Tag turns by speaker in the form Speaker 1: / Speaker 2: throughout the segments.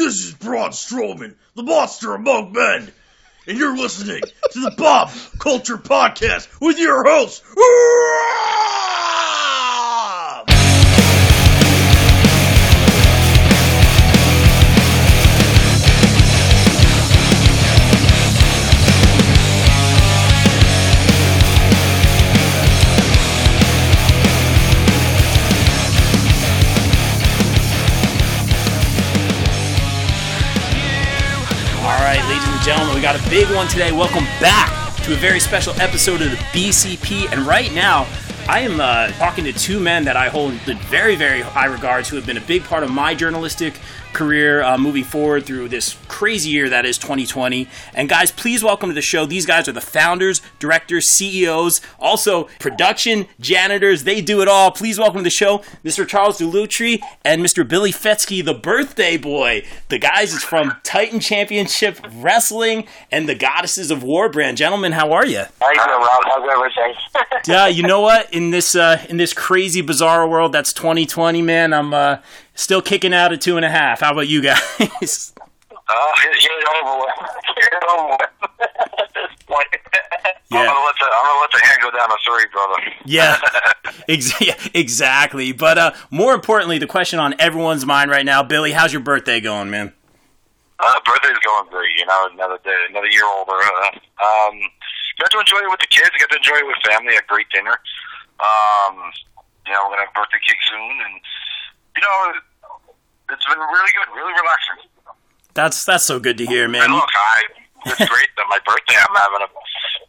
Speaker 1: This is Braun Strowman, the monster among men, and you're listening to the Bob Culture Podcast with your host.
Speaker 2: We got a big one today. Welcome back to a very special episode of the BCP. And right now, I am uh, talking to two men that I hold in very, very high regards who have been a big part of my journalistic career uh, moving forward through this crazy year that is 2020. And guys, please welcome to the show. These guys are the founders, directors, CEOs, also production, janitors. They do it all. Please welcome to the show Mr. Charles Delutri and Mr. Billy Fetzke, the birthday boy. The guys is from Titan Championship Wrestling and the Goddesses of War brand. Gentlemen, how are you?
Speaker 3: How you doing, Rob? How's everything?
Speaker 2: Yeah, you know what? In this uh, in this crazy bizarre world that's 2020, man, I'm uh, still kicking out at two and a half. How about you guys?
Speaker 3: Oh, get it over with. Get it over with. At this point.
Speaker 2: Yeah.
Speaker 3: I'm gonna let the I'm gonna let the hand go down to three, brother.
Speaker 2: yeah, ex- yeah, exactly. But uh, more importantly, the question on everyone's mind right now, Billy, how's your birthday going, man?
Speaker 3: Uh, birthday's going great. You know, another day, another year older. Uh, um, got to enjoy it with the kids. Got to enjoy it with family. A great dinner. Um, you know, we're gonna have birthday cake soon, and you know, it's been really good, really relaxing.
Speaker 2: That's that's so good to hear, man.
Speaker 3: And look, I it's great that my birthday. I'm having a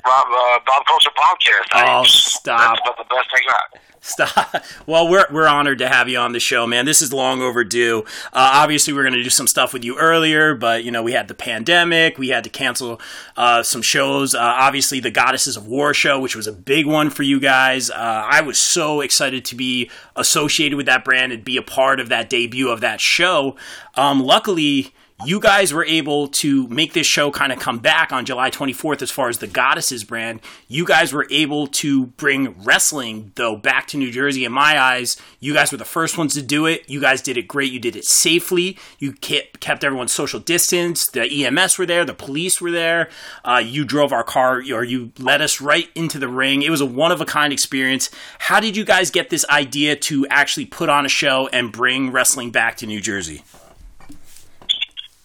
Speaker 3: Rob uh, Bob Culture podcast. I-
Speaker 2: Oh, stop.
Speaker 3: That's about the best thing I
Speaker 2: Stop. Well, we're we're honored to have you on the show, man. This is long overdue. Uh, obviously, we're going to do some stuff with you earlier, but you know, we had the pandemic. We had to cancel uh, some shows. Uh, obviously, the Goddesses of War show, which was a big one for you guys. Uh, I was so excited to be associated with that brand and be a part of that debut of that show. Um, luckily. You guys were able to make this show kind of come back on July 24th as far as the Goddesses brand. You guys were able to bring wrestling, though, back to New Jersey. In my eyes, you guys were the first ones to do it. You guys did it great. You did it safely. You kept, everyone's social distance. The EMS were there. The police were there. Uh, you drove our car, or you led us right into the ring. It was a one of a kind experience. How did you guys get this idea to actually put on a show and bring wrestling back to New Jersey?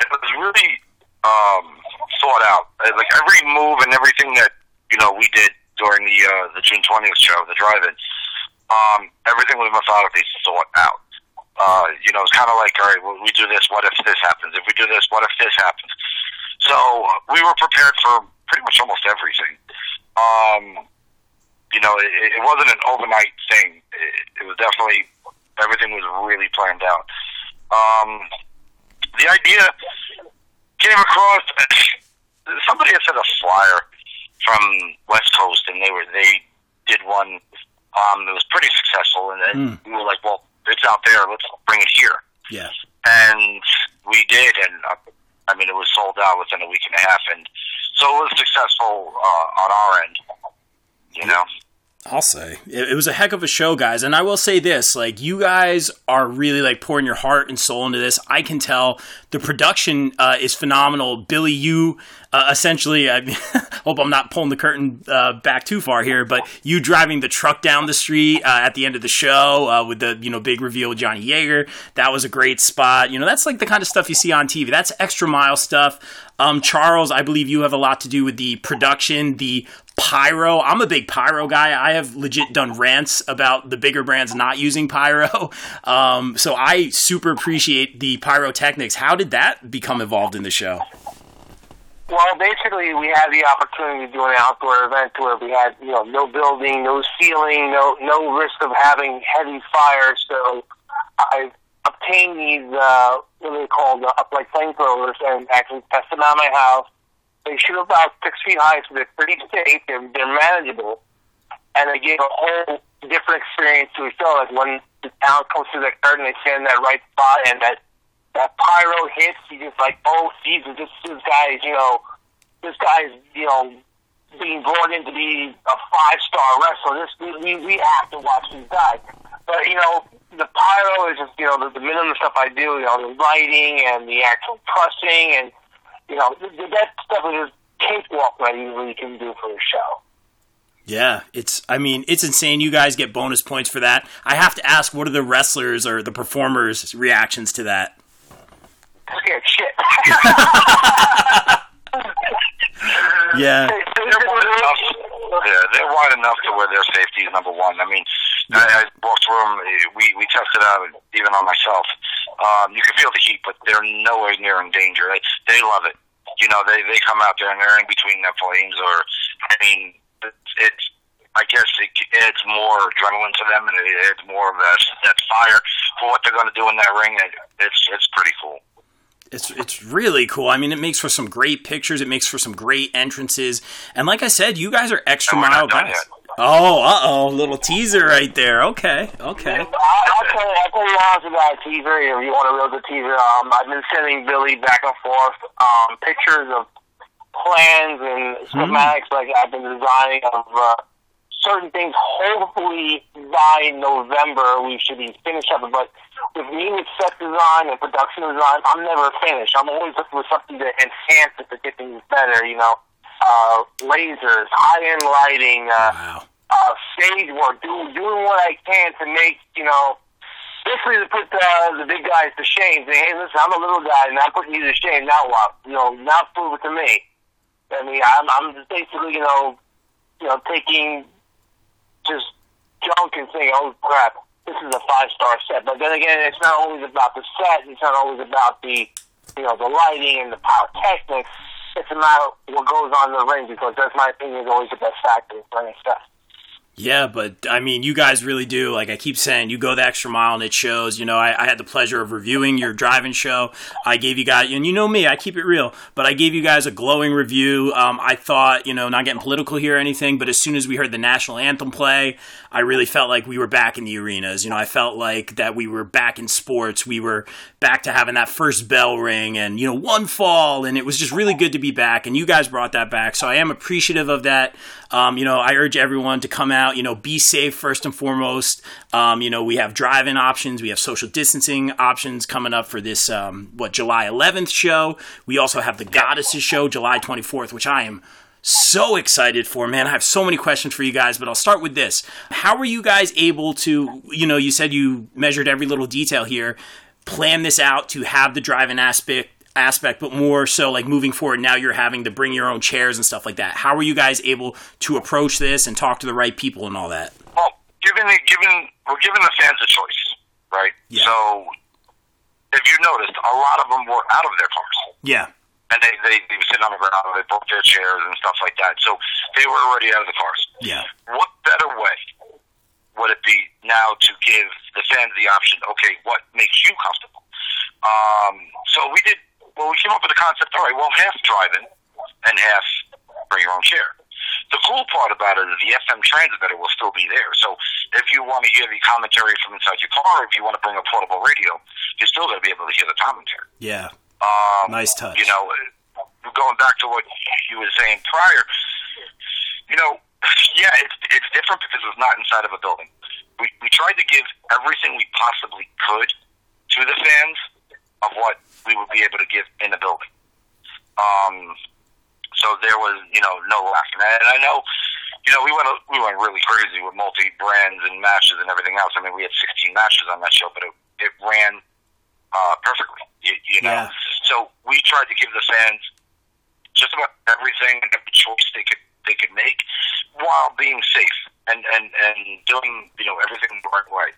Speaker 3: It was really um, thought out. Like every move and everything that you know we did during the uh, the June twentieth show, the drive-in, um, everything was methodically thought out. Uh, you know, it's kind of like, all right, well, we do this. What if this happens? If we do this, what if this happens? So we were prepared for pretty much almost everything. Um, you know, it, it wasn't an overnight thing. It, it was definitely everything was really planned out. Um, the idea came across. Somebody had sent a flyer from West Coast, and they were they did one. Um, it was pretty successful, and then we were like, "Well, it's out there. Let's bring it here."
Speaker 2: Yeah.
Speaker 3: And we did, and uh, I mean, it was sold out within a week and a half, and so it was successful uh, on our end. You know.
Speaker 2: I'll say it, it was a heck of a show, guys. And I will say this: like you guys are really like pouring your heart and soul into this. I can tell the production uh, is phenomenal. Billy, you uh, essentially, I hope I'm not pulling the curtain uh, back too far here, but you driving the truck down the street uh, at the end of the show uh, with the you know big reveal with Johnny Yeager. That was a great spot. You know, that's like the kind of stuff you see on TV. That's extra mile stuff. Um, Charles, I believe you have a lot to do with the production, the pyro. I'm a big pyro guy. I have legit done rants about the bigger brands not using pyro. Um, so I super appreciate the pyrotechnics. How did that become involved in the show?
Speaker 4: Well, basically, we had the opportunity to do an outdoor event where we had, you know, no building, no ceiling, no no risk of having heavy fire. So I obtained these, uh, what are they called, uh, upright flamethrowers, and actually tested them of my house. They shoot about six feet high, so they're pretty safe. They're, they're manageable, and they give a whole different experience to a show. Like when the town comes through the curtain, they stand in that right spot, and that that pyro hits, you just like, oh, Jesus, this this guy's, you know, this guy's, you know, being brought in to be a five star wrestler. This we we have to watch this guy. But you know, the pyro is just you know the, the minimum stuff I do. You know, the lighting and the actual pressing, and you know that stuff is just cakewalk that I usually can do for a show.
Speaker 2: Yeah, it's. I mean, it's insane. You guys get bonus points for that. I have to ask, what are the wrestlers or the performers' reactions to that?
Speaker 4: Scared shit.
Speaker 2: Yeah,
Speaker 3: they're wide enough. Yeah, they're wide enough to where their safety is number one. I mean, I, I walked through them. We we tested out even on myself. Um, you can feel the heat, but they're nowhere near in danger. They they love it. You know, they they come out there and they're in between their flames, or I mean, it's. it's I guess it adds more adrenaline to them, and it adds more of that that fire for what they're going to do in that ring. It's it's pretty cool.
Speaker 2: It's it's really cool. I mean, it makes for some great pictures. It makes for some great entrances. And like I said, you guys are extra mile guys.
Speaker 3: yet.
Speaker 2: Oh, uh oh, little teaser right there. Okay, okay.
Speaker 4: I'll, I'll tell you, I'll tell you honestly about a teaser. If you want a real good teaser, um, I've been sending Billy back and forth um, pictures of plans and schematics like I've been designing of uh, certain things. Hopefully by November we should be finished up. But with me with set design and production design, I'm never finished. I'm always looking for something to enhance it to get things better. You know, uh, lasers, high end lighting. Uh,
Speaker 2: Wow.
Speaker 4: uh, stage work, do, doing what I can to make, you know, basically to put uh, the big guys to shame. Say, hey, listen, I'm a little guy, and I'm putting you to shame. Now what? You know, not prove it to me. I mean, I'm, I'm just basically, you know, you know, taking just junk and saying, oh crap, this is a five star set. But then again, it's not always about the set. It's not always about the, you know, the lighting and the pyrotechnics. It's about what goes on in the ring because that's my opinion is always the best factor any stuff.
Speaker 2: Yeah, but I mean, you guys really do. Like I keep saying, you go the extra mile, and it shows. You know, I, I had the pleasure of reviewing your drive-in show. I gave you guys, and you know me, I keep it real. But I gave you guys a glowing review. Um, I thought, you know, not getting political here or anything, but as soon as we heard the national anthem play, I really felt like we were back in the arenas. You know, I felt like that we were back in sports. We were back to having that first bell ring, and you know, one fall, and it was just really good to be back. And you guys brought that back, so I am appreciative of that. Um, you know, I urge everyone to come out. You know, be safe first and foremost. Um, you know, we have drive-in options, we have social distancing options coming up for this um, what July 11th show. We also have the Goddesses show July 24th, which I am so excited for, man. I have so many questions for you guys, but I'll start with this. How were you guys able to, you know, you said you measured every little detail here, plan this out to have the drive-in aspect aspect, but more so like moving forward now you're having to bring your own chairs and stuff like that. How were you guys able to approach this and talk to the right people and all that?
Speaker 3: Well, given the, given we're giving the fans a choice, right?
Speaker 2: Yeah.
Speaker 3: So if you noticed, a lot of them were out of their cars,
Speaker 2: Yeah.
Speaker 3: And they they, they were sitting on the ground, and they broke their chairs and stuff like that. So they were already out of the cars.
Speaker 2: Yeah.
Speaker 3: What better way would it be now to give the fans the option? Okay, what makes you comfortable? Um, so we did. Well, we came up with the concept. All right, well, half driving and half bring your own chair. The cool part about it is the FM transmitter will still be there. So if you want to hear the commentary from inside your car, or if you want to bring a portable radio, you're still going to be able to hear the commentary.
Speaker 2: Yeah.
Speaker 3: Um,
Speaker 2: Nice touch.
Speaker 3: You know, going back to what you were saying prior, you know, yeah, it's it's different because it's not inside of a building. We we tried to give everything we possibly could to the fans of what we would be able to give in the building. Um, so there was, you know, no lack. And I, and I know, you know, we went we went really crazy with multi brands and matches and everything else. I mean, we had 16 matches on that show, but it it ran uh, perfectly. You, you know,
Speaker 2: Yeah.
Speaker 3: So we tried to give the fans just about everything and every choice they could they could make while being safe and and and doing you know everything the right way.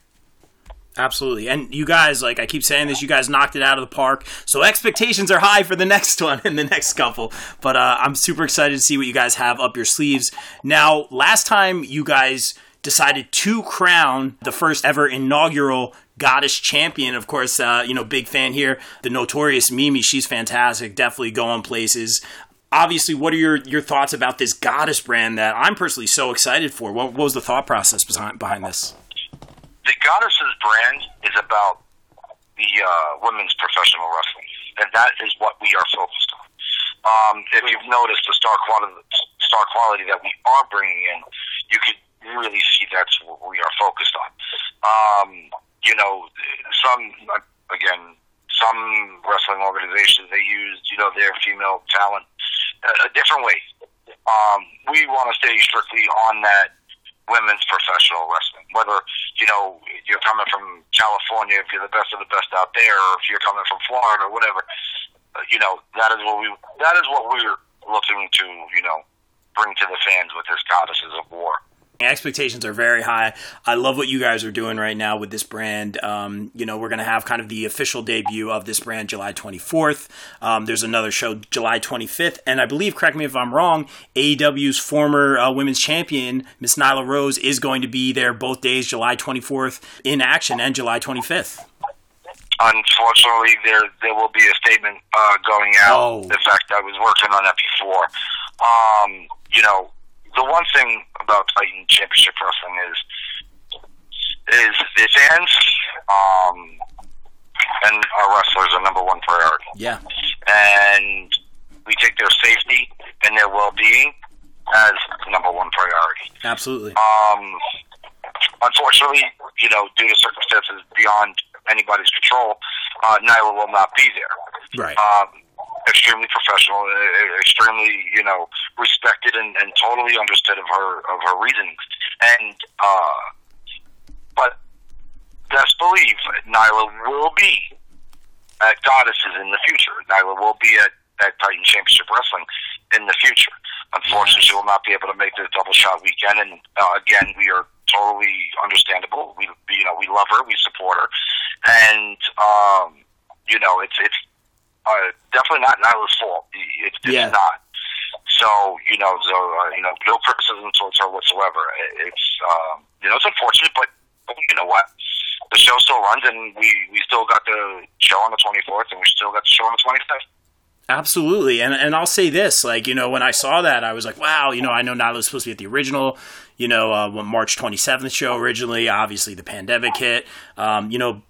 Speaker 2: Absolutely. And you guys, like I keep saying this, you guys knocked it out of the park. So expectations are high for the next one and the next couple. But uh, I'm super excited to see what you guys have up your sleeves. Now, last time you guys decided to crown the first ever inaugural goddess champion. Of course, uh, you know, big fan here. The notorious Mimi, she's fantastic. Definitely going places. Obviously, what are your, your thoughts about this goddess brand that I'm personally so excited for? What, what was the thought process behind, behind this?
Speaker 3: The Goddesses brand is about the uh, women's professional wrestling, and that is what we are focused on. Um, if you've noticed the star quality, star quality that we are bringing in, you could really see that's what we are focused on. Um, you know, some again, some wrestling organizations they use you know their female talent a, a different way. Um, we want to stay strictly on that women's professional wrestling. Whether you know you're coming from California, if you're the best of the best out there, or if you're coming from Florida or whatever, uh, you know that is what we that is what we're looking to you know bring to the fans with this goddesses of war.
Speaker 2: Expectations are very high. I love what you guys are doing right now with this brand. Um, you know, we're going to have kind of the official debut of this brand July 24th. Um, there's another show July 25th. And I believe, correct me if I'm wrong, AEW's former uh, women's champion, Miss Nyla Rose, is going to be there both days, July 24th in action and July 25th.
Speaker 3: Unfortunately, there there will be a statement uh, going out.
Speaker 2: Oh.
Speaker 3: In fact, I was working on that before. Um, you know, the one thing about Titan Championship Wrestling is is the fans um, and our wrestlers are number one priority,
Speaker 2: Yeah.
Speaker 3: and we take their safety and their well being as number one priority.
Speaker 2: Absolutely.
Speaker 3: Um, unfortunately, you know, due to circumstances beyond anybody's control, uh, Nyla will not be there.
Speaker 2: Right.
Speaker 3: Um, extremely professional, extremely, you know, respected and, and totally understood of her of her reasonings. And uh, but best believe Nyla will be at Goddesses in the future. Nyla will be at, at Titan Championship Wrestling in the future. Unfortunately, she will not be able to make this double shot weekend. And uh, again, we are totally understandable. We, you know, we love her, we support her, and um, you know, it's it's uh, definitely not Nyla's fault. It's, it's
Speaker 2: Yeah.
Speaker 3: not. So you know, so uh, you know, no criticism towards her whatsoever. It's um, you know, it's unfortunate, but you know what? The show still runs, and we we still got the show on the twenty fourth, and we still got the show on the twenty fifth.
Speaker 2: Absolutely, and and I'll say this, like you know, when I saw that, I was like, wow, you know, I know Nyla was supposed to be at the original, you know, uh, March twenty seventh show originally. Obviously, the pandemic hit. Um, you know,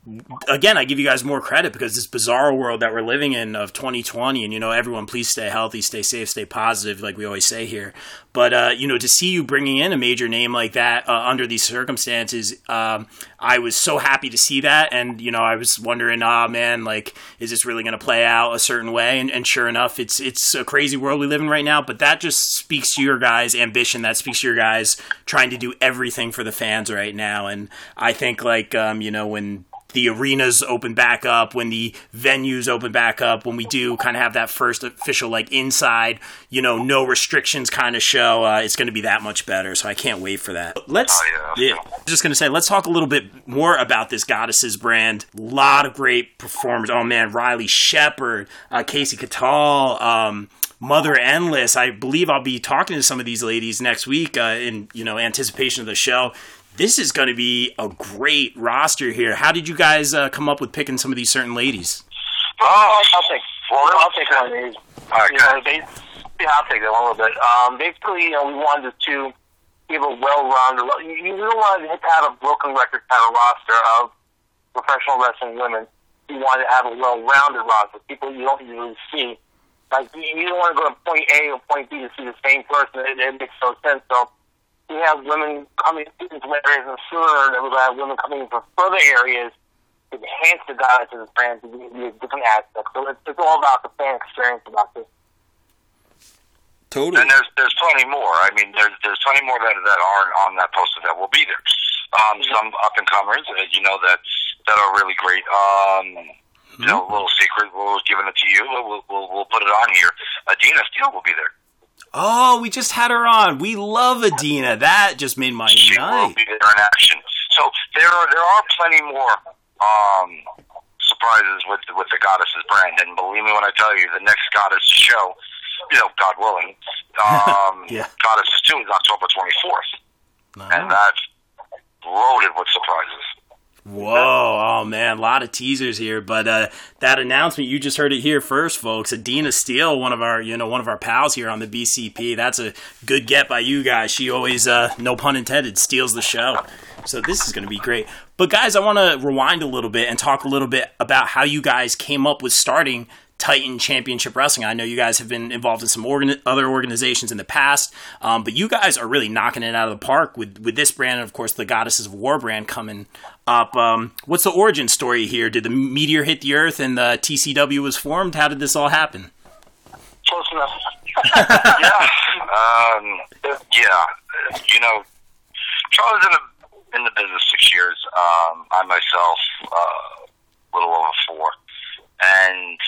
Speaker 2: again, I give you guys more credit because this bizarre world that we're living in of twenty twenty, and you know, everyone, please stay healthy, stay safe, stay positive, like we always say here. But uh, you know, to see you bringing in a major name like that uh, under these circumstances, um, I was so happy to see that, and you know, I was wondering, ah, man, like, is this really going to play out a certain way? And, and sure enough, it's it's a crazy world we live in right now. But that just speaks to your guys' ambition. That speaks to your guys trying to do everything for the fans right now. And I think, like, um, you know, when the arenas open back up, when the venues open back up, when we do kind of have that first official like inside, you know, no restrictions kind of show, uh, it's going to be that much better. So I can't wait for that. Let's,
Speaker 3: Oh, yeah.
Speaker 2: yeah, just going to say, let's talk a little bit more about this Goddesses brand. A lot of great performers. Oh man, Riley Shepard, uh, Casey Catal, um, Mother Endless. I believe I'll be talking to some of these ladies next week uh, in you know anticipation of the show. This is going to be a great roster here. How did you guys uh, come up with picking some of these certain ladies?
Speaker 4: Oh, I'll, I'll take.
Speaker 3: Well,
Speaker 4: I'll take one of these.
Speaker 3: All right,
Speaker 4: You know, they, yeah, I'll take that one a little bit. Um, basically, you know, we wanted to give a well-rounded. You, you don't want to have a broken record kind of roster of professional wrestling women. You want to have a well-rounded roster, people you don't usually see. Like you you don't want to go to point A or point B to see the same person. It, it makes no sense. So we have women coming into areas, and sooner that we're going to have women coming from further areas to enhance the goddesses brand to be, be different aspect. So it's, it's all about the fan experience about this.
Speaker 2: Totally.
Speaker 3: And there's there's plenty more. I mean, there's there's plenty more that that aren't on that poster that will be there. Um, some up and comers, uh, you know, that that are really great. Um, you know, a little secret, we'll giving it to you. We'll, we'll we'll put it on here. Adina Steele will be there.
Speaker 2: Oh, we just had her on. We love Adina. That just made my
Speaker 3: She will
Speaker 2: night.
Speaker 3: be there in action. So there are there are plenty more um, surprises with with the Goddesses brand. And believe me when I tell you, the next Goddess show, you know, God willing, um,
Speaker 2: Yeah.
Speaker 3: Goddesses two is October twenty fourth, and that's loaded with surprises.
Speaker 2: Whoa, oh man, a lot of teasers here, but uh, that announcement you just heard it here first, folks. Adina Steele, one of our you know one of our pals here on the BCP. That's a good get by you guys. She always, uh, no pun intended, steals the show. So this is going to be great. But guys, I want to rewind a little bit and talk a little bit about how you guys came up with starting Titan Championship Wrestling. I know you guys have been involved in some organ- other organizations in the past, um, but you guys are really knocking it out of the park with with this brand, and of course the Goddesses of War brand coming up. Um, what's the origin story here? Did the meteor hit the Earth and the TCW was formed? How did this all happen?
Speaker 4: Close enough.
Speaker 3: yeah, um, yeah. You know, Charlie's in the in the business six years. Um, I myself, uh, a little over four, and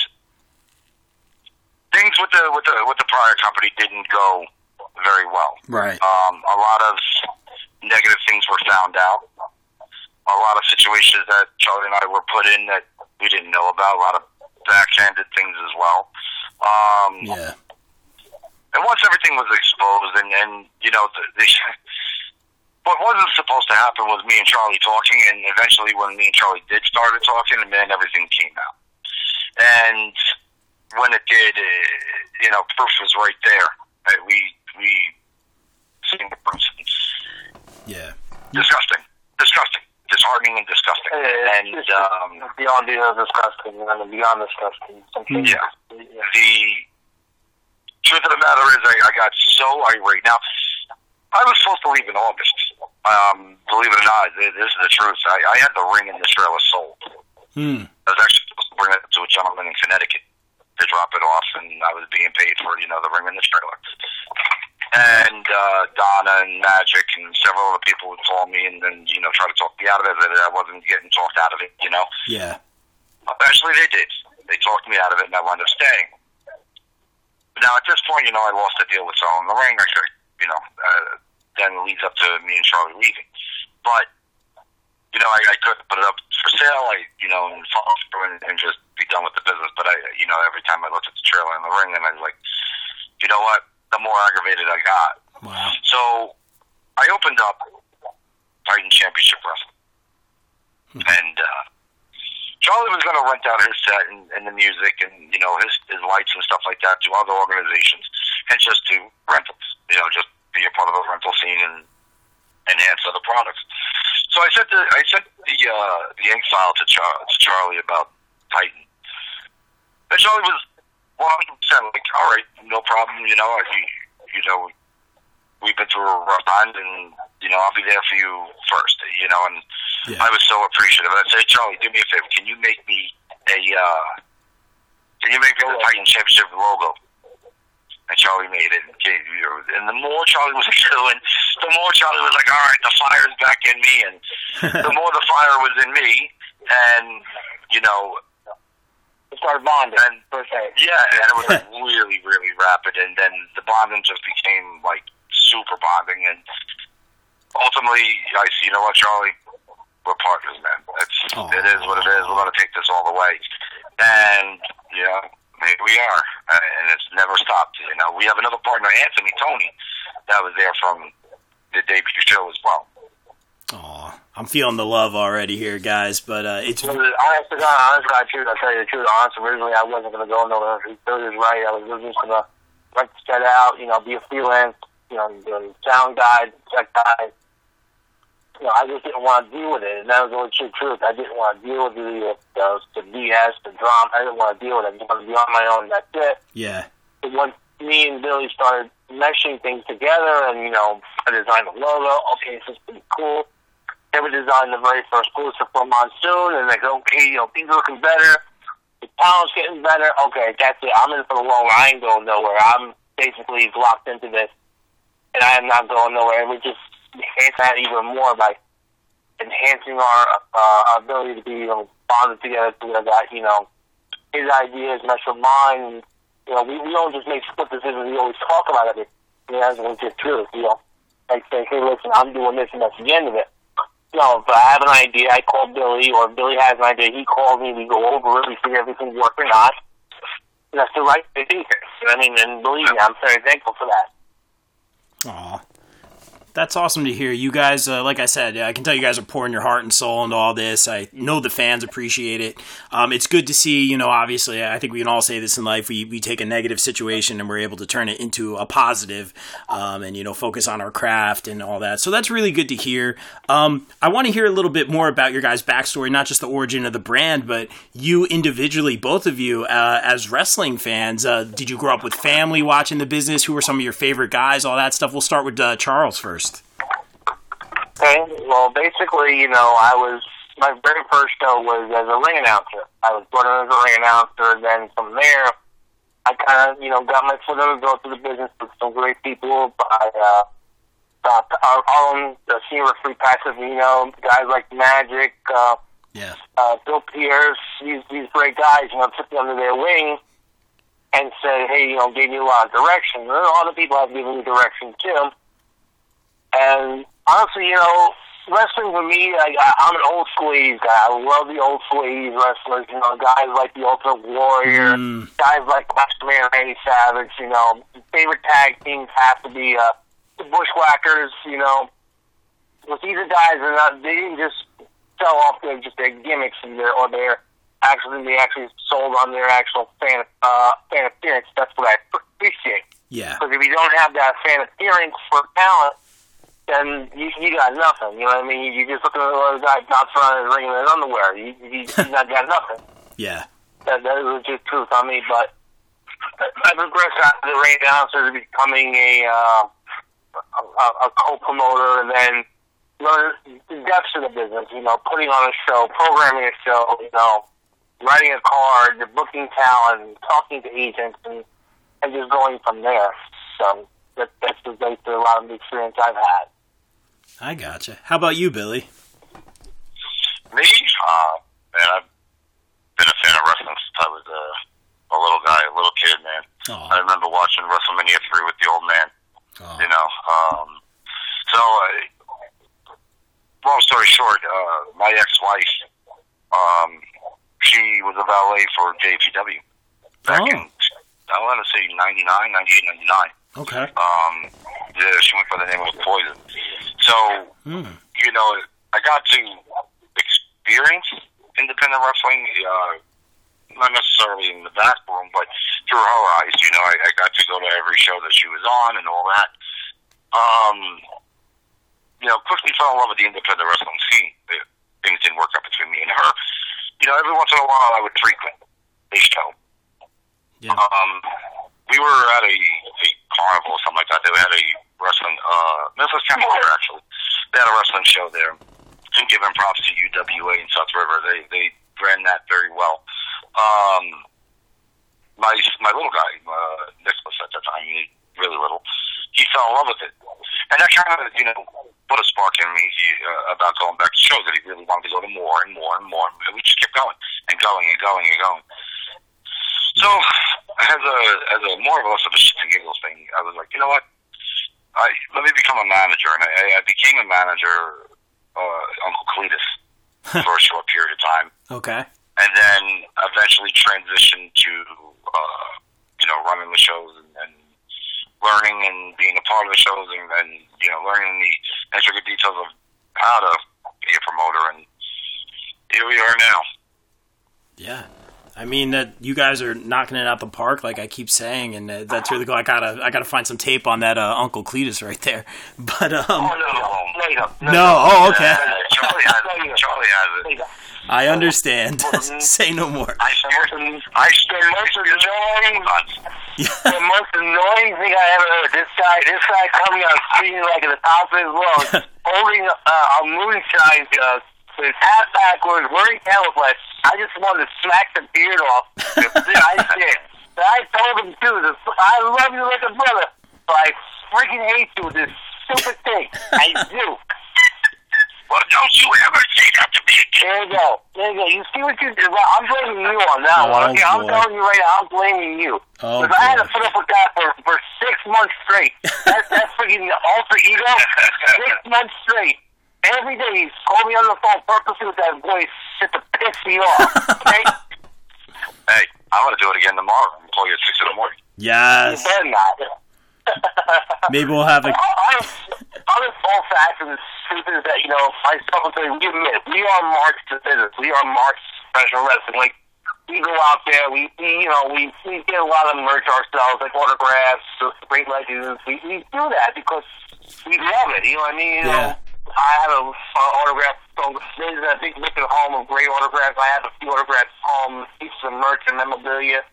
Speaker 3: things with the with the with the prior company didn't go very well.
Speaker 2: Right.
Speaker 3: Um, a lot of negative things were found out. A lot of situations that Charlie and I were put in that we didn't know about. A lot of backhanded things as well. Um,
Speaker 2: Yeah.
Speaker 3: and once everything was exposed, and, and you know, the, the, what wasn't supposed to happen was me and Charlie talking, and eventually, when me and Charlie did started talking, and then everything came out. And when it did, uh, you know, proof was right there. Uh, we we seen the proof.
Speaker 2: Yeah.
Speaker 3: Disgusting, disgusting, disheartening, and disgusting.
Speaker 4: It's-
Speaker 3: and
Speaker 4: it's
Speaker 3: um,
Speaker 4: beyond the disgusting, and beyond disgusting.
Speaker 3: Yeah.
Speaker 4: yeah.
Speaker 3: the truth of the matter is, I, I got so irate. Now, I was supposed to leave in August. Um, believe it or not, this is the truth. I, I had the ring in this trailer sold.
Speaker 2: Hmm.
Speaker 3: I was actually supposed to bring it to a gentleman in Connecticut to drop it off, and I was being paid for, you know, the ring in this trailer. And uh, Donna and Magic and several other people would call me and then, you know, try to talk me out of it. That I wasn't getting talked out of it, you know.
Speaker 2: Yeah.
Speaker 3: Eventually they did. They talked me out of it, and I wound up staying. Now, at this point, you know, I lost the deal with selling the ring. I could, you know, uh, then it leads up to me and Charlie leaving. But, you know, I, I could put it up for sale, I, you know, and follow through and, and just be done with the business. But I, you know, every time I looked at the trailer and the ring, and I was like, you know what? The more aggravated I got.
Speaker 2: Wow.
Speaker 3: So I opened up Titan Championship Wrestling, and uh, Charlie was going to rent out his set and, and the music and you know his his lights and stuff like that to other organizations, and just do rentals. You know, just be a part of the rental scene and enhance other products. So I sent the I sent the uh, the ink file to, Char- to Charlie about Titan, and Charlie was one hundred percent like, all right, no problem. You know, I, you know, we've been through a rough time, and you know, I'll be there for you first. You know, and
Speaker 2: Yeah.
Speaker 3: I was so appreciative. I said, Charlie, do me a favor. Can you make me a uh, can you make me the Titan Championship logo? And Charlie made it and gave you. And the more Charlie was doing, the more Charlie was like, "All right, the fire's back in me," and the more the fire was in me, and you know,
Speaker 4: We started bonding,
Speaker 3: And-
Speaker 4: per se.
Speaker 3: yeah, and it was like really, really rapid, and then the bonding just became like super bonding, and ultimately, I said, you know what, Charlie, we're partners, man. It's
Speaker 2: Aw.
Speaker 3: it is what it is. We're gonna take this all the way, and you know, here we are, uh, and it's never stopped. You know, we have another partner, Anthony Tony, that was there from the debut show as well.
Speaker 2: Aw, I'm feeling the love already here, guys. But uh, it's
Speaker 4: Honest to God, honest to I'll tell you the truth. Honest, originally I wasn't going to go nowhere. He Billy was right. I was just going to the set out, you know, be a freelance, you know, the sound guy, tech guy. You know, I just didn't want to deal with it, and that was the only true truth. I didn't want to deal with the, the, the BS, the drama. I didn't want to deal with it. I just wanted to be on my own. That's it.
Speaker 2: yeah,
Speaker 4: But once me and Billy started meshing things together, and you know, I designed the logo. Okay, this is pretty cool. Then we designed the very first booster for Monsoon, and like, okay, you know, things are looking better. The talent's getting better. Okay, that's it. I'm in for the long run. I ain't going nowhere. I'm basically locked into this, and I am not going nowhere. And we just enhance that even more by enhancing our uh, ability to be you know, bonded together to where that you know his ideas mesh with mine. You know, we, we don't just make split decisions. We always talk about it. You know, that's the truth. You know, like say, hey, listen, I'm doing this, and that's the end of it. You but I have an idea, I call Billy, or Billy has an idea, he calls me. We go over it. We see if everything's work or not. That's the right thing I mean? And believe me, I'm very thankful for that.
Speaker 2: Aw. That's awesome to hear. You guys, uh, like I said, I can tell you guys are pouring your heart and soul into all this. I know the fans appreciate it. Um, it's good to see, you know, obviously, I think we can all say this in life. We, we take a negative situation and we're able to turn it into a positive, um, and, you know, focus on our craft and all that. So that's really good to hear. Um, I want to hear a little bit more about your guys' backstory, not just the origin of the brand, but you individually, both of you, uh, as wrestling fans. Uh, did you grow up with family watching the business? Who were some of your favorite guys? All that stuff. We'll start with uh, Charles first.
Speaker 4: Okay. Well, basically, you know, I was my very first show was as a ring announcer. I was brought in as a ring announcer, and then from there, I kind of, you know, got my foot in the door to the business with some great people. By uh, uh, our own the senior referee Pat Savino, guys like Magic, uh,
Speaker 2: Yeah.
Speaker 4: uh, Bill Pierce, these these great guys, you know, took me under their wing and said, hey, you know, gave me a lot of direction. And a lot of people have given me direction too. And honestly, you know, wrestling for me, I, I, I'm an old school 80s guy. I love the old school 80s wrestlers, you know, guys like the Ultimate Warrior,
Speaker 2: Mm.
Speaker 4: guys like Macho Man Randy Savage, you know, favorite tag teams have to be uh, the Bushwhackers, you know. But these guys are not, they didn't just sell off their just their gimmicks and their or their actually they actually sold on their actual fan uh fan appearance. That's what I appreciate.
Speaker 2: Yeah.
Speaker 4: Because if you don't have that fan appearance for talent, then you you got nothing. You know what I mean? You, you just look at a guy in the ring in his underwear. You you, you not got nothing.
Speaker 2: Yeah.
Speaker 4: That was just truth on me. But I progressed out of the ring announcer to becoming a uh, a, a, a co-promoter, and then learn the depths of the business. You know, putting on a show, programming a show. You know, writing a card, booking talent, talking to agents, and and just going from there. So that, that's the basically a lot of the experience I've had.
Speaker 2: I gotcha. How about you, Billy?
Speaker 3: Me, uh, man, I've been a fan of wrestling since I was a, a little guy, a little kid, man.
Speaker 2: Oh,
Speaker 3: I remember watching WrestleMania 3 with the old man,
Speaker 2: oh.
Speaker 3: you know. Um, so, uh, long story short, uh, my ex-wife, um, she was a valet for JPW back
Speaker 2: Oh.
Speaker 3: in, I want to say 99, 98, 99.
Speaker 2: okay.
Speaker 3: Um, yeah, she went by the name of Poison. So,
Speaker 2: Hmm.
Speaker 3: you know, I got to experience independent wrestling, uh, not necessarily in the back room, but through her eyes. You know, I, I got to go to every show that she was on and all that. Um, you know, quickly fell in love with the independent wrestling scene. Things didn't work out between me and her. You know, every once in a while I would frequent a show.
Speaker 2: Yeah.
Speaker 3: Um, we were at a, a carnival or something like that. They had a wrestling, uh, Memphis County Fair actually. They had a wrestling show there. And giving props to UWA in South River. They, they ran that very well. Um, my, my little guy, uh, Nicholas at that time, really little, he fell in love with it. And that kind of, you know, put a spark in me he, uh, about going back to shows that he really wanted to go to more and more and more. And we just kept going and going and going and going. So, as a as a more a less of a shit and giggles thing, I was like, you know what? I let me become a manager, and I, I became a manager, uh, Uncle Cletus, for a short period of time,
Speaker 2: Okay.
Speaker 3: and then eventually transitioned to, uh, you know, running the shows and, and learning and being a part of the shows, and, and you know, learning the intricate details of how to be a promoter, and here we are now.
Speaker 2: Yeah. I mean that you guys are knocking it out the park, like I keep saying, and uh, that's really cool. I gotta, I gotta find some tape on that uh, Uncle Cletus right there. But um,
Speaker 3: Oh, no,
Speaker 4: No, you don't.
Speaker 2: no, oh okay,
Speaker 3: Uh, Charlie has it. Charlie has it.
Speaker 2: I understand. Say no more.
Speaker 3: I spent, I spent most of the annoying
Speaker 4: the most annoying thing I ever heard. This guy, this guy coming out speaking like at the top of his lungs, holding uh, a moonshine jug, with his hat backwards, wearing camouflage. I just wanted to smack the beard off. I did. But I told him too. this- I love you like a brother, but I freaking hate you with this stupid thing. I do.
Speaker 3: Well, don't you ever say that to me again.
Speaker 4: There you go. There you go. You see what you did? Well, I'm blaming you on that
Speaker 2: Oh,
Speaker 4: one. Okay, oh, I'm
Speaker 2: boy.
Speaker 4: telling you right now, I'm blaming you.
Speaker 2: Oh,
Speaker 4: Because I had to put up with that for, for six months straight. That, that freaking alter ego, six months straight. Every day he's called me on the phone purposely with that voice just to piss me off. Okay?
Speaker 3: Hey, I'm gonna do it again tomorrow. I'm gonna call you at six in the morning.
Speaker 4: you
Speaker 2: Yes.
Speaker 4: better not.
Speaker 2: Maybe we'll have a.
Speaker 4: Other false facts and the truth is that, you know, myself and Tony, we admit, we are marks to business. We are marks to professional wrestling. Like, we go out there, we, we you know, we, we get a lot of merch ourselves, like autographs, great legends. We, we do that because we love it, you know what I mean? You
Speaker 2: Yeah.
Speaker 4: know, I have a uh, autograph. So there's a big wicked home of great autographs. I have a few autographs home, pieces of merch and memorabilia.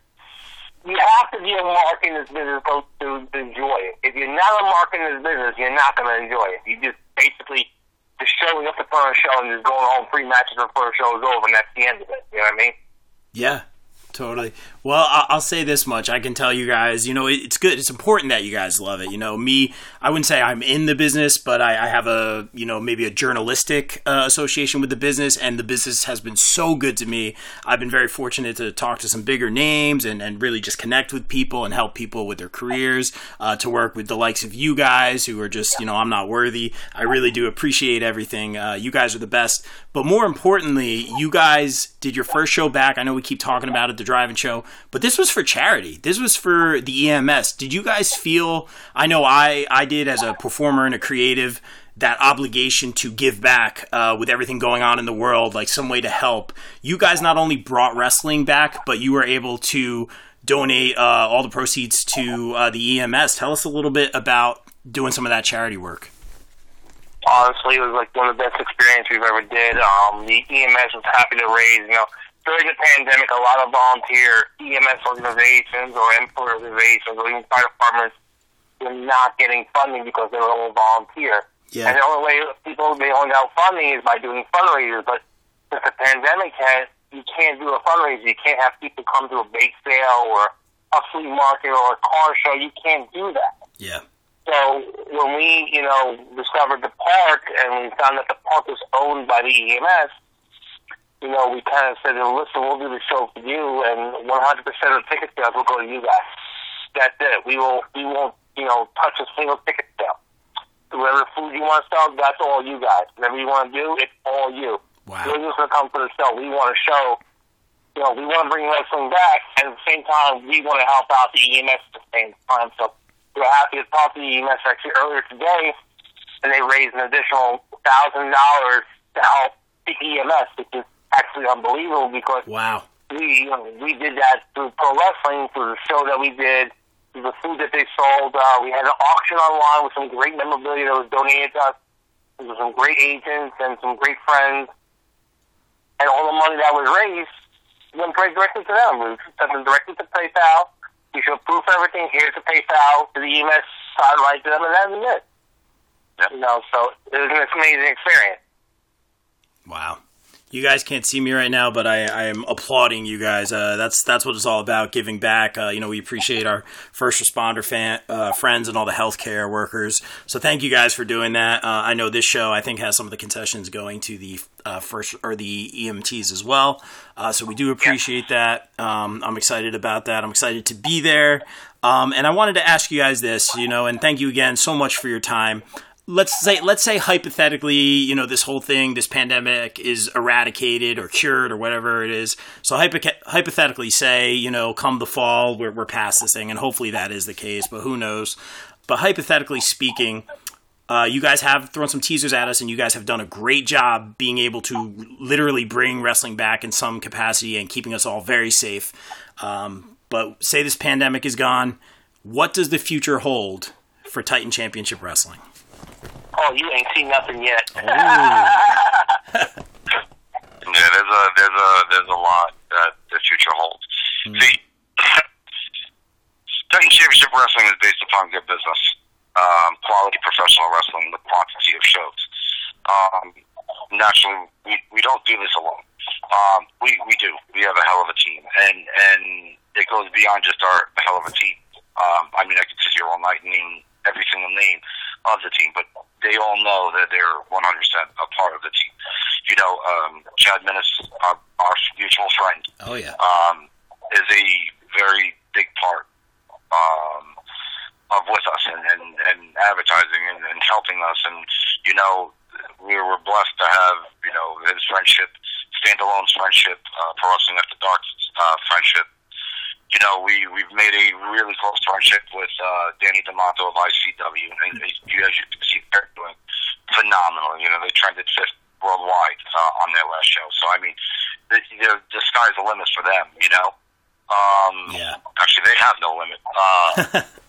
Speaker 4: You have to be a mark in this business to, to, enjoy it. If you're not a mark in this business, you're not going to enjoy it. You just basically just showing up on a show and just going home three matches before the show is over, and that's the end of it. You know what I mean?
Speaker 2: Yeah, totally. Well, I'll say this much: I can tell you guys, you know, it's good. It's important that you guys love it. You know, me, I wouldn't say I'm in the business, but I, I have a, you know, maybe a journalistic uh, association with the business, and the business has been so good to me. I've been very fortunate to talk to some bigger names and, and really just connect with people and help people with their careers. Uh, to work with the likes of you guys who are just, you know, I'm not worthy. I really do appreciate everything. Uh, you guys are the best. But more importantly, you guys did your first show back. I know we keep talking about it, the drive-in show, but this was for charity. This was for the EMS. Did you guys feel? I know I I did as a performer and a creative that obligation to give back uh, with everything going on in the world, like some way to help. You guys not only brought wrestling back, but you were able to donate uh, all the proceeds to uh, the EMS. Tell us a little bit about doing some of that charity work.
Speaker 4: Honestly, it was like one of the best experiences we've ever did. Um, the EMS was happy to raise, you know, during the pandemic, a lot of volunteer EMS organizations or employer organizations or even fire departments were not getting funding because they were all volunteer.
Speaker 2: Yeah.
Speaker 4: And the only way people they only got funding is by doing fundraisers. But since the pandemic has, you can't do a fundraiser. You can't have people come to a bake sale or a flea market or a car show. You can't do that.
Speaker 2: Yeah.
Speaker 4: So when we, you know, discovered the park and we found that the park was owned by the EMS, you know, we kind of said, listen, we'll do the show for you, and 100% of the ticket sales will go to you guys. That's it. We will, we won't, you know, touch a single ticket sale. Whatever food you want to sell, that's all you guys. Whatever you want to do, it's all you.
Speaker 2: Wow.
Speaker 4: We're just going to come for the show. We want to show, you know, we want to bring wrestling back, and at the same time, we want to help out the EMS at the same time. So we're happy to talk to the EMS actually earlier today, and they raised an additional thousand dollars to help the EMS, which is actually unbelievable because
Speaker 2: Wow.
Speaker 4: we you know, we did that through pro wrestling, through the show that we did, through the food that they sold. Uh, we had an auction online with some great memorabilia that was donated to us. There were some great agents and some great friends, and all the money that was raised went right directly to them. We sent them directly to PayPal. We showed proof of everything. Here's the PayPal to the EMS satellite to them, and that was it. You know, so it was an amazing experience.
Speaker 2: Wow. You guys can't see me right now, but I, I am applauding you guys. Uh, that's that's what it's all about, giving back. Uh, you know, we appreciate our first responder fan, uh, friends and all the healthcare workers. So thank you guys for doing that. Uh, I know this show I think has some of the concessions going to the uh, first or the EMTs as well. Uh, so we do appreciate that. Um, I'm excited about that. I'm excited to be there. Um, and I wanted to ask you guys this, you know, and thank you again so much for your time let's say let's say hypothetically you know this whole thing this pandemic is eradicated or cured or whatever it is so hypo- hypothetically say you know come the fall we're, we're past this thing and hopefully that is the case but who knows but hypothetically speaking uh, you guys have thrown some teasers at us and you guys have done a great job being able to literally bring wrestling back in some capacity and keeping us all very safe. Um, but say this pandemic is gone what does the future hold for titan championship wrestling?
Speaker 4: Oh, you ain't seen nothing yet.
Speaker 3: Yeah, there's a there's a there's a lot that the future holds. See, Titan Championship Wrestling is based upon good business, um, quality professional wrestling, the quantity of shows. Um, naturally, we we don't do this alone. Um, we we do. We have a hell of a team, and and it goes beyond just our hell of a team. Um, I mean, I could sit here all night and name every single name of the team, but they all know that they're 100% a part of the team. You know, um, Chad Minnis, our, our mutual friend,
Speaker 2: oh yeah
Speaker 3: um, is a very big part um, of with us and, and, and advertising and, and helping us. And you know, we were blessed to have you know his friendship, standalone friendship, uh, Pro Wrestling After Dark uh, friendship. You know, we we've made a really close friendship with uh, Danny D'Amato of ICW, and you as you can see, they're doing phenomenal. You know, they trended fifth worldwide uh, on their last show. So I mean, the, the, the sky's the limit for them. You know. Um,
Speaker 2: Yeah.
Speaker 3: Actually, they have no limit. Uh,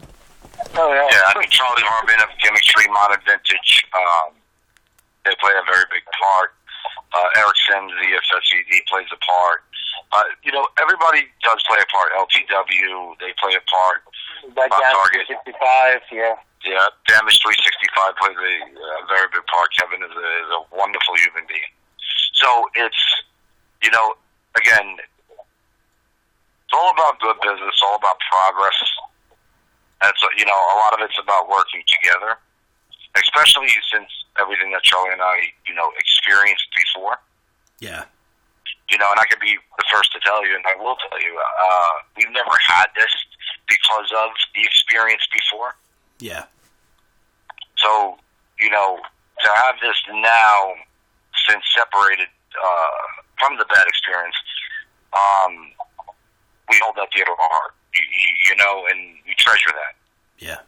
Speaker 4: Oh, yeah.
Speaker 3: yeah, I mean, Charlie Harbin of Gimmick Street Modern Vintage, um, they play a very big part. Uh, Eric Sims, the EFSC, plays a part. Uh, you know, everybody does play a part. LTW, they play a part.
Speaker 4: Back
Speaker 3: Bob Target.
Speaker 4: to 65, yeah.
Speaker 3: yeah, Damage 365 plays a, a very big part. Kevin is a, is a wonderful human being. So it's, you know, again, it's all about good business, all about progress. And so, you know, a lot of it's about working together, especially since everything that Charlie and I, you know, experienced before.
Speaker 2: Yeah.
Speaker 3: You know, and I could be the first to tell you, and I will tell you, uh, we've never had this because of the experience before.
Speaker 2: Yeah.
Speaker 3: So, you know, to have this now, since separated uh, from the bad experience, um, we hold that dear to our heart, you, you know, and you treasure that.
Speaker 2: Yeah.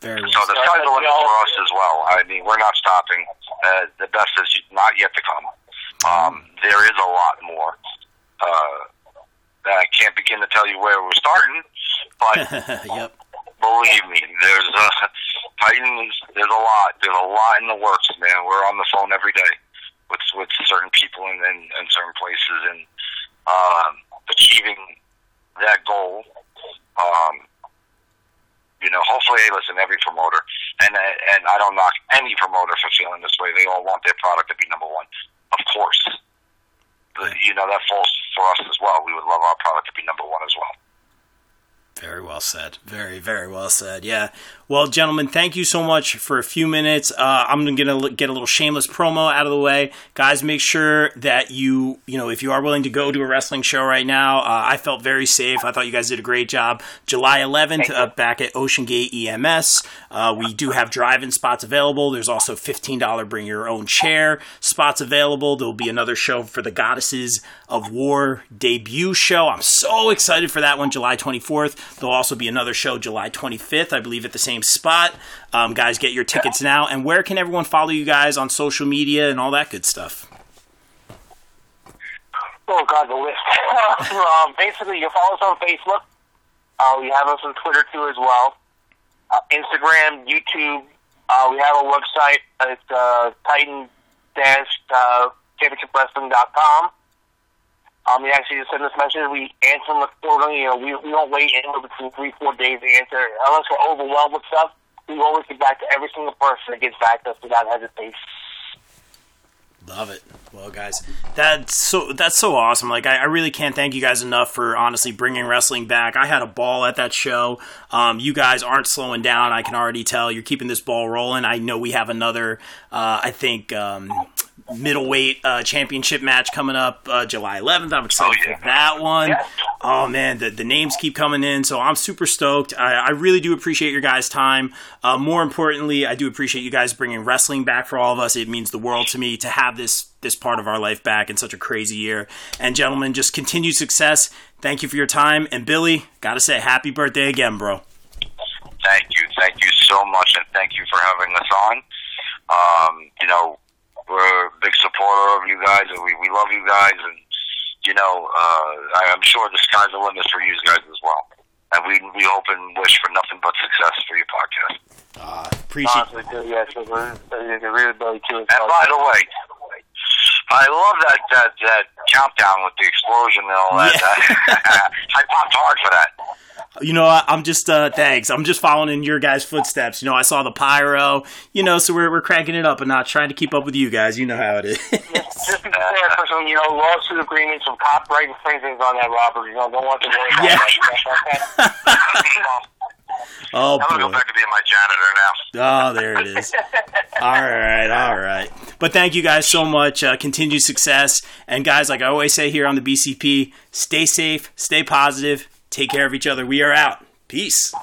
Speaker 2: Very well.
Speaker 3: So the
Speaker 4: said.
Speaker 3: sky's the limit for us as well. I mean, we're not stopping. Uh, the best is not yet to come. Um, there is a lot more. Uh, that I can't begin to tell you where we're starting, but
Speaker 2: yep.
Speaker 3: believe me, there's a Titans. There's a lot. There's a lot in the works, man. We're on the phone every day with with certain people in in, in certain places, and um, achieving that goal. Um, you know, hopefully, hey, listen, every promoter, and and I don't knock any promoter for feeling this way. They all want their product to be number one, of course. But, you know, that falls for us as well. We would love our product to be number one as well.
Speaker 2: Very well said. Very, very well said. Yeah. Well, gentlemen, thank you so much for a few minutes. Uh, I'm going to get a little shameless promo out of the way. Guys, make sure that you, you know, if you are willing to go to a wrestling show right now, uh, I felt very safe. I thought you guys did a great job. July 11th, uh, back at Ocean Gate EMS. Uh, we do have drive-in spots available. There's also $15 bring your own chair spots available. There'll be another show for the Goddesses of War debut show. I'm so excited for that one, July 24th. There'll also be another show July 25th, I believe, at the same spot. Um, guys, get your tickets now. And where can everyone follow you guys on social media and all that good stuff?
Speaker 4: Oh God, the list. um, basically, you follow us on Facebook. Uh, we have us on Twitter too as well. Uh, Instagram, YouTube. Uh, we have a website. It's uh, Titan dash uh, championshipwrestling.com. Um, we actually just send us messages. We answer them accordingly. You know, we, we don't wait anywhere between three, four days to answer. Unless we're overwhelmed with stuff, we always get back to every single person that gets back to us without hesitation.
Speaker 2: Love it. Well, guys, that's so that's so awesome. Like, I, I, really can't thank you guys enough for honestly bringing wrestling back. I had a ball at that show. Um, you guys aren't slowing down. I can already tell you're keeping this ball rolling. I know we have another. Uh, I think. Um, middleweight uh, championship match coming up uh, July 11th. I'm excited
Speaker 3: Oh, yeah.
Speaker 2: for that one.
Speaker 4: Yeah.
Speaker 2: Oh man, the, the names keep coming in, so I'm super stoked. I, I really do appreciate your guys' time. Uh, more importantly, I do appreciate you guys bringing wrestling back for all of us. It means the world to me to have this this part of our life back in such a crazy year. And gentlemen, just continued success. Thank you for your time. And Billy, gotta say, happy birthday again, bro.
Speaker 3: Thank you, thank you so much, and thank you for having us on. Um, you know, we're a big supporter of you guys, and we, we love you guys, and you know, uh, I, I'm sure the sky's the limit for you guys as well. And we we hope and wish for nothing but success for your podcast.
Speaker 2: Uh, appreciate
Speaker 4: Honestly, too, yes, it was, it really, really too.
Speaker 3: And by the way, I love that that, that countdown with the explosion and all that. I popped hard for that.
Speaker 2: you know, I, I'm just uh, thanks. I'm just following in your guys' footsteps. You know, I saw the pyro. You know, so we're we're cranking it up and not trying to keep up with you guys. You know how it is.
Speaker 4: Just be clear for some, you know, lawsuit agreements from copyright infringements on that, Robert. You know, don't want to worry about
Speaker 2: Yeah.
Speaker 4: that.
Speaker 2: Oh
Speaker 3: I'm gonna go back to being my janitor now.
Speaker 2: Oh, there it is. all right, all right. But thank you guys so much. Uh, continued success. And guys, like I always say here on the BCP, stay safe, stay positive, take care of each other. We are out. Peace.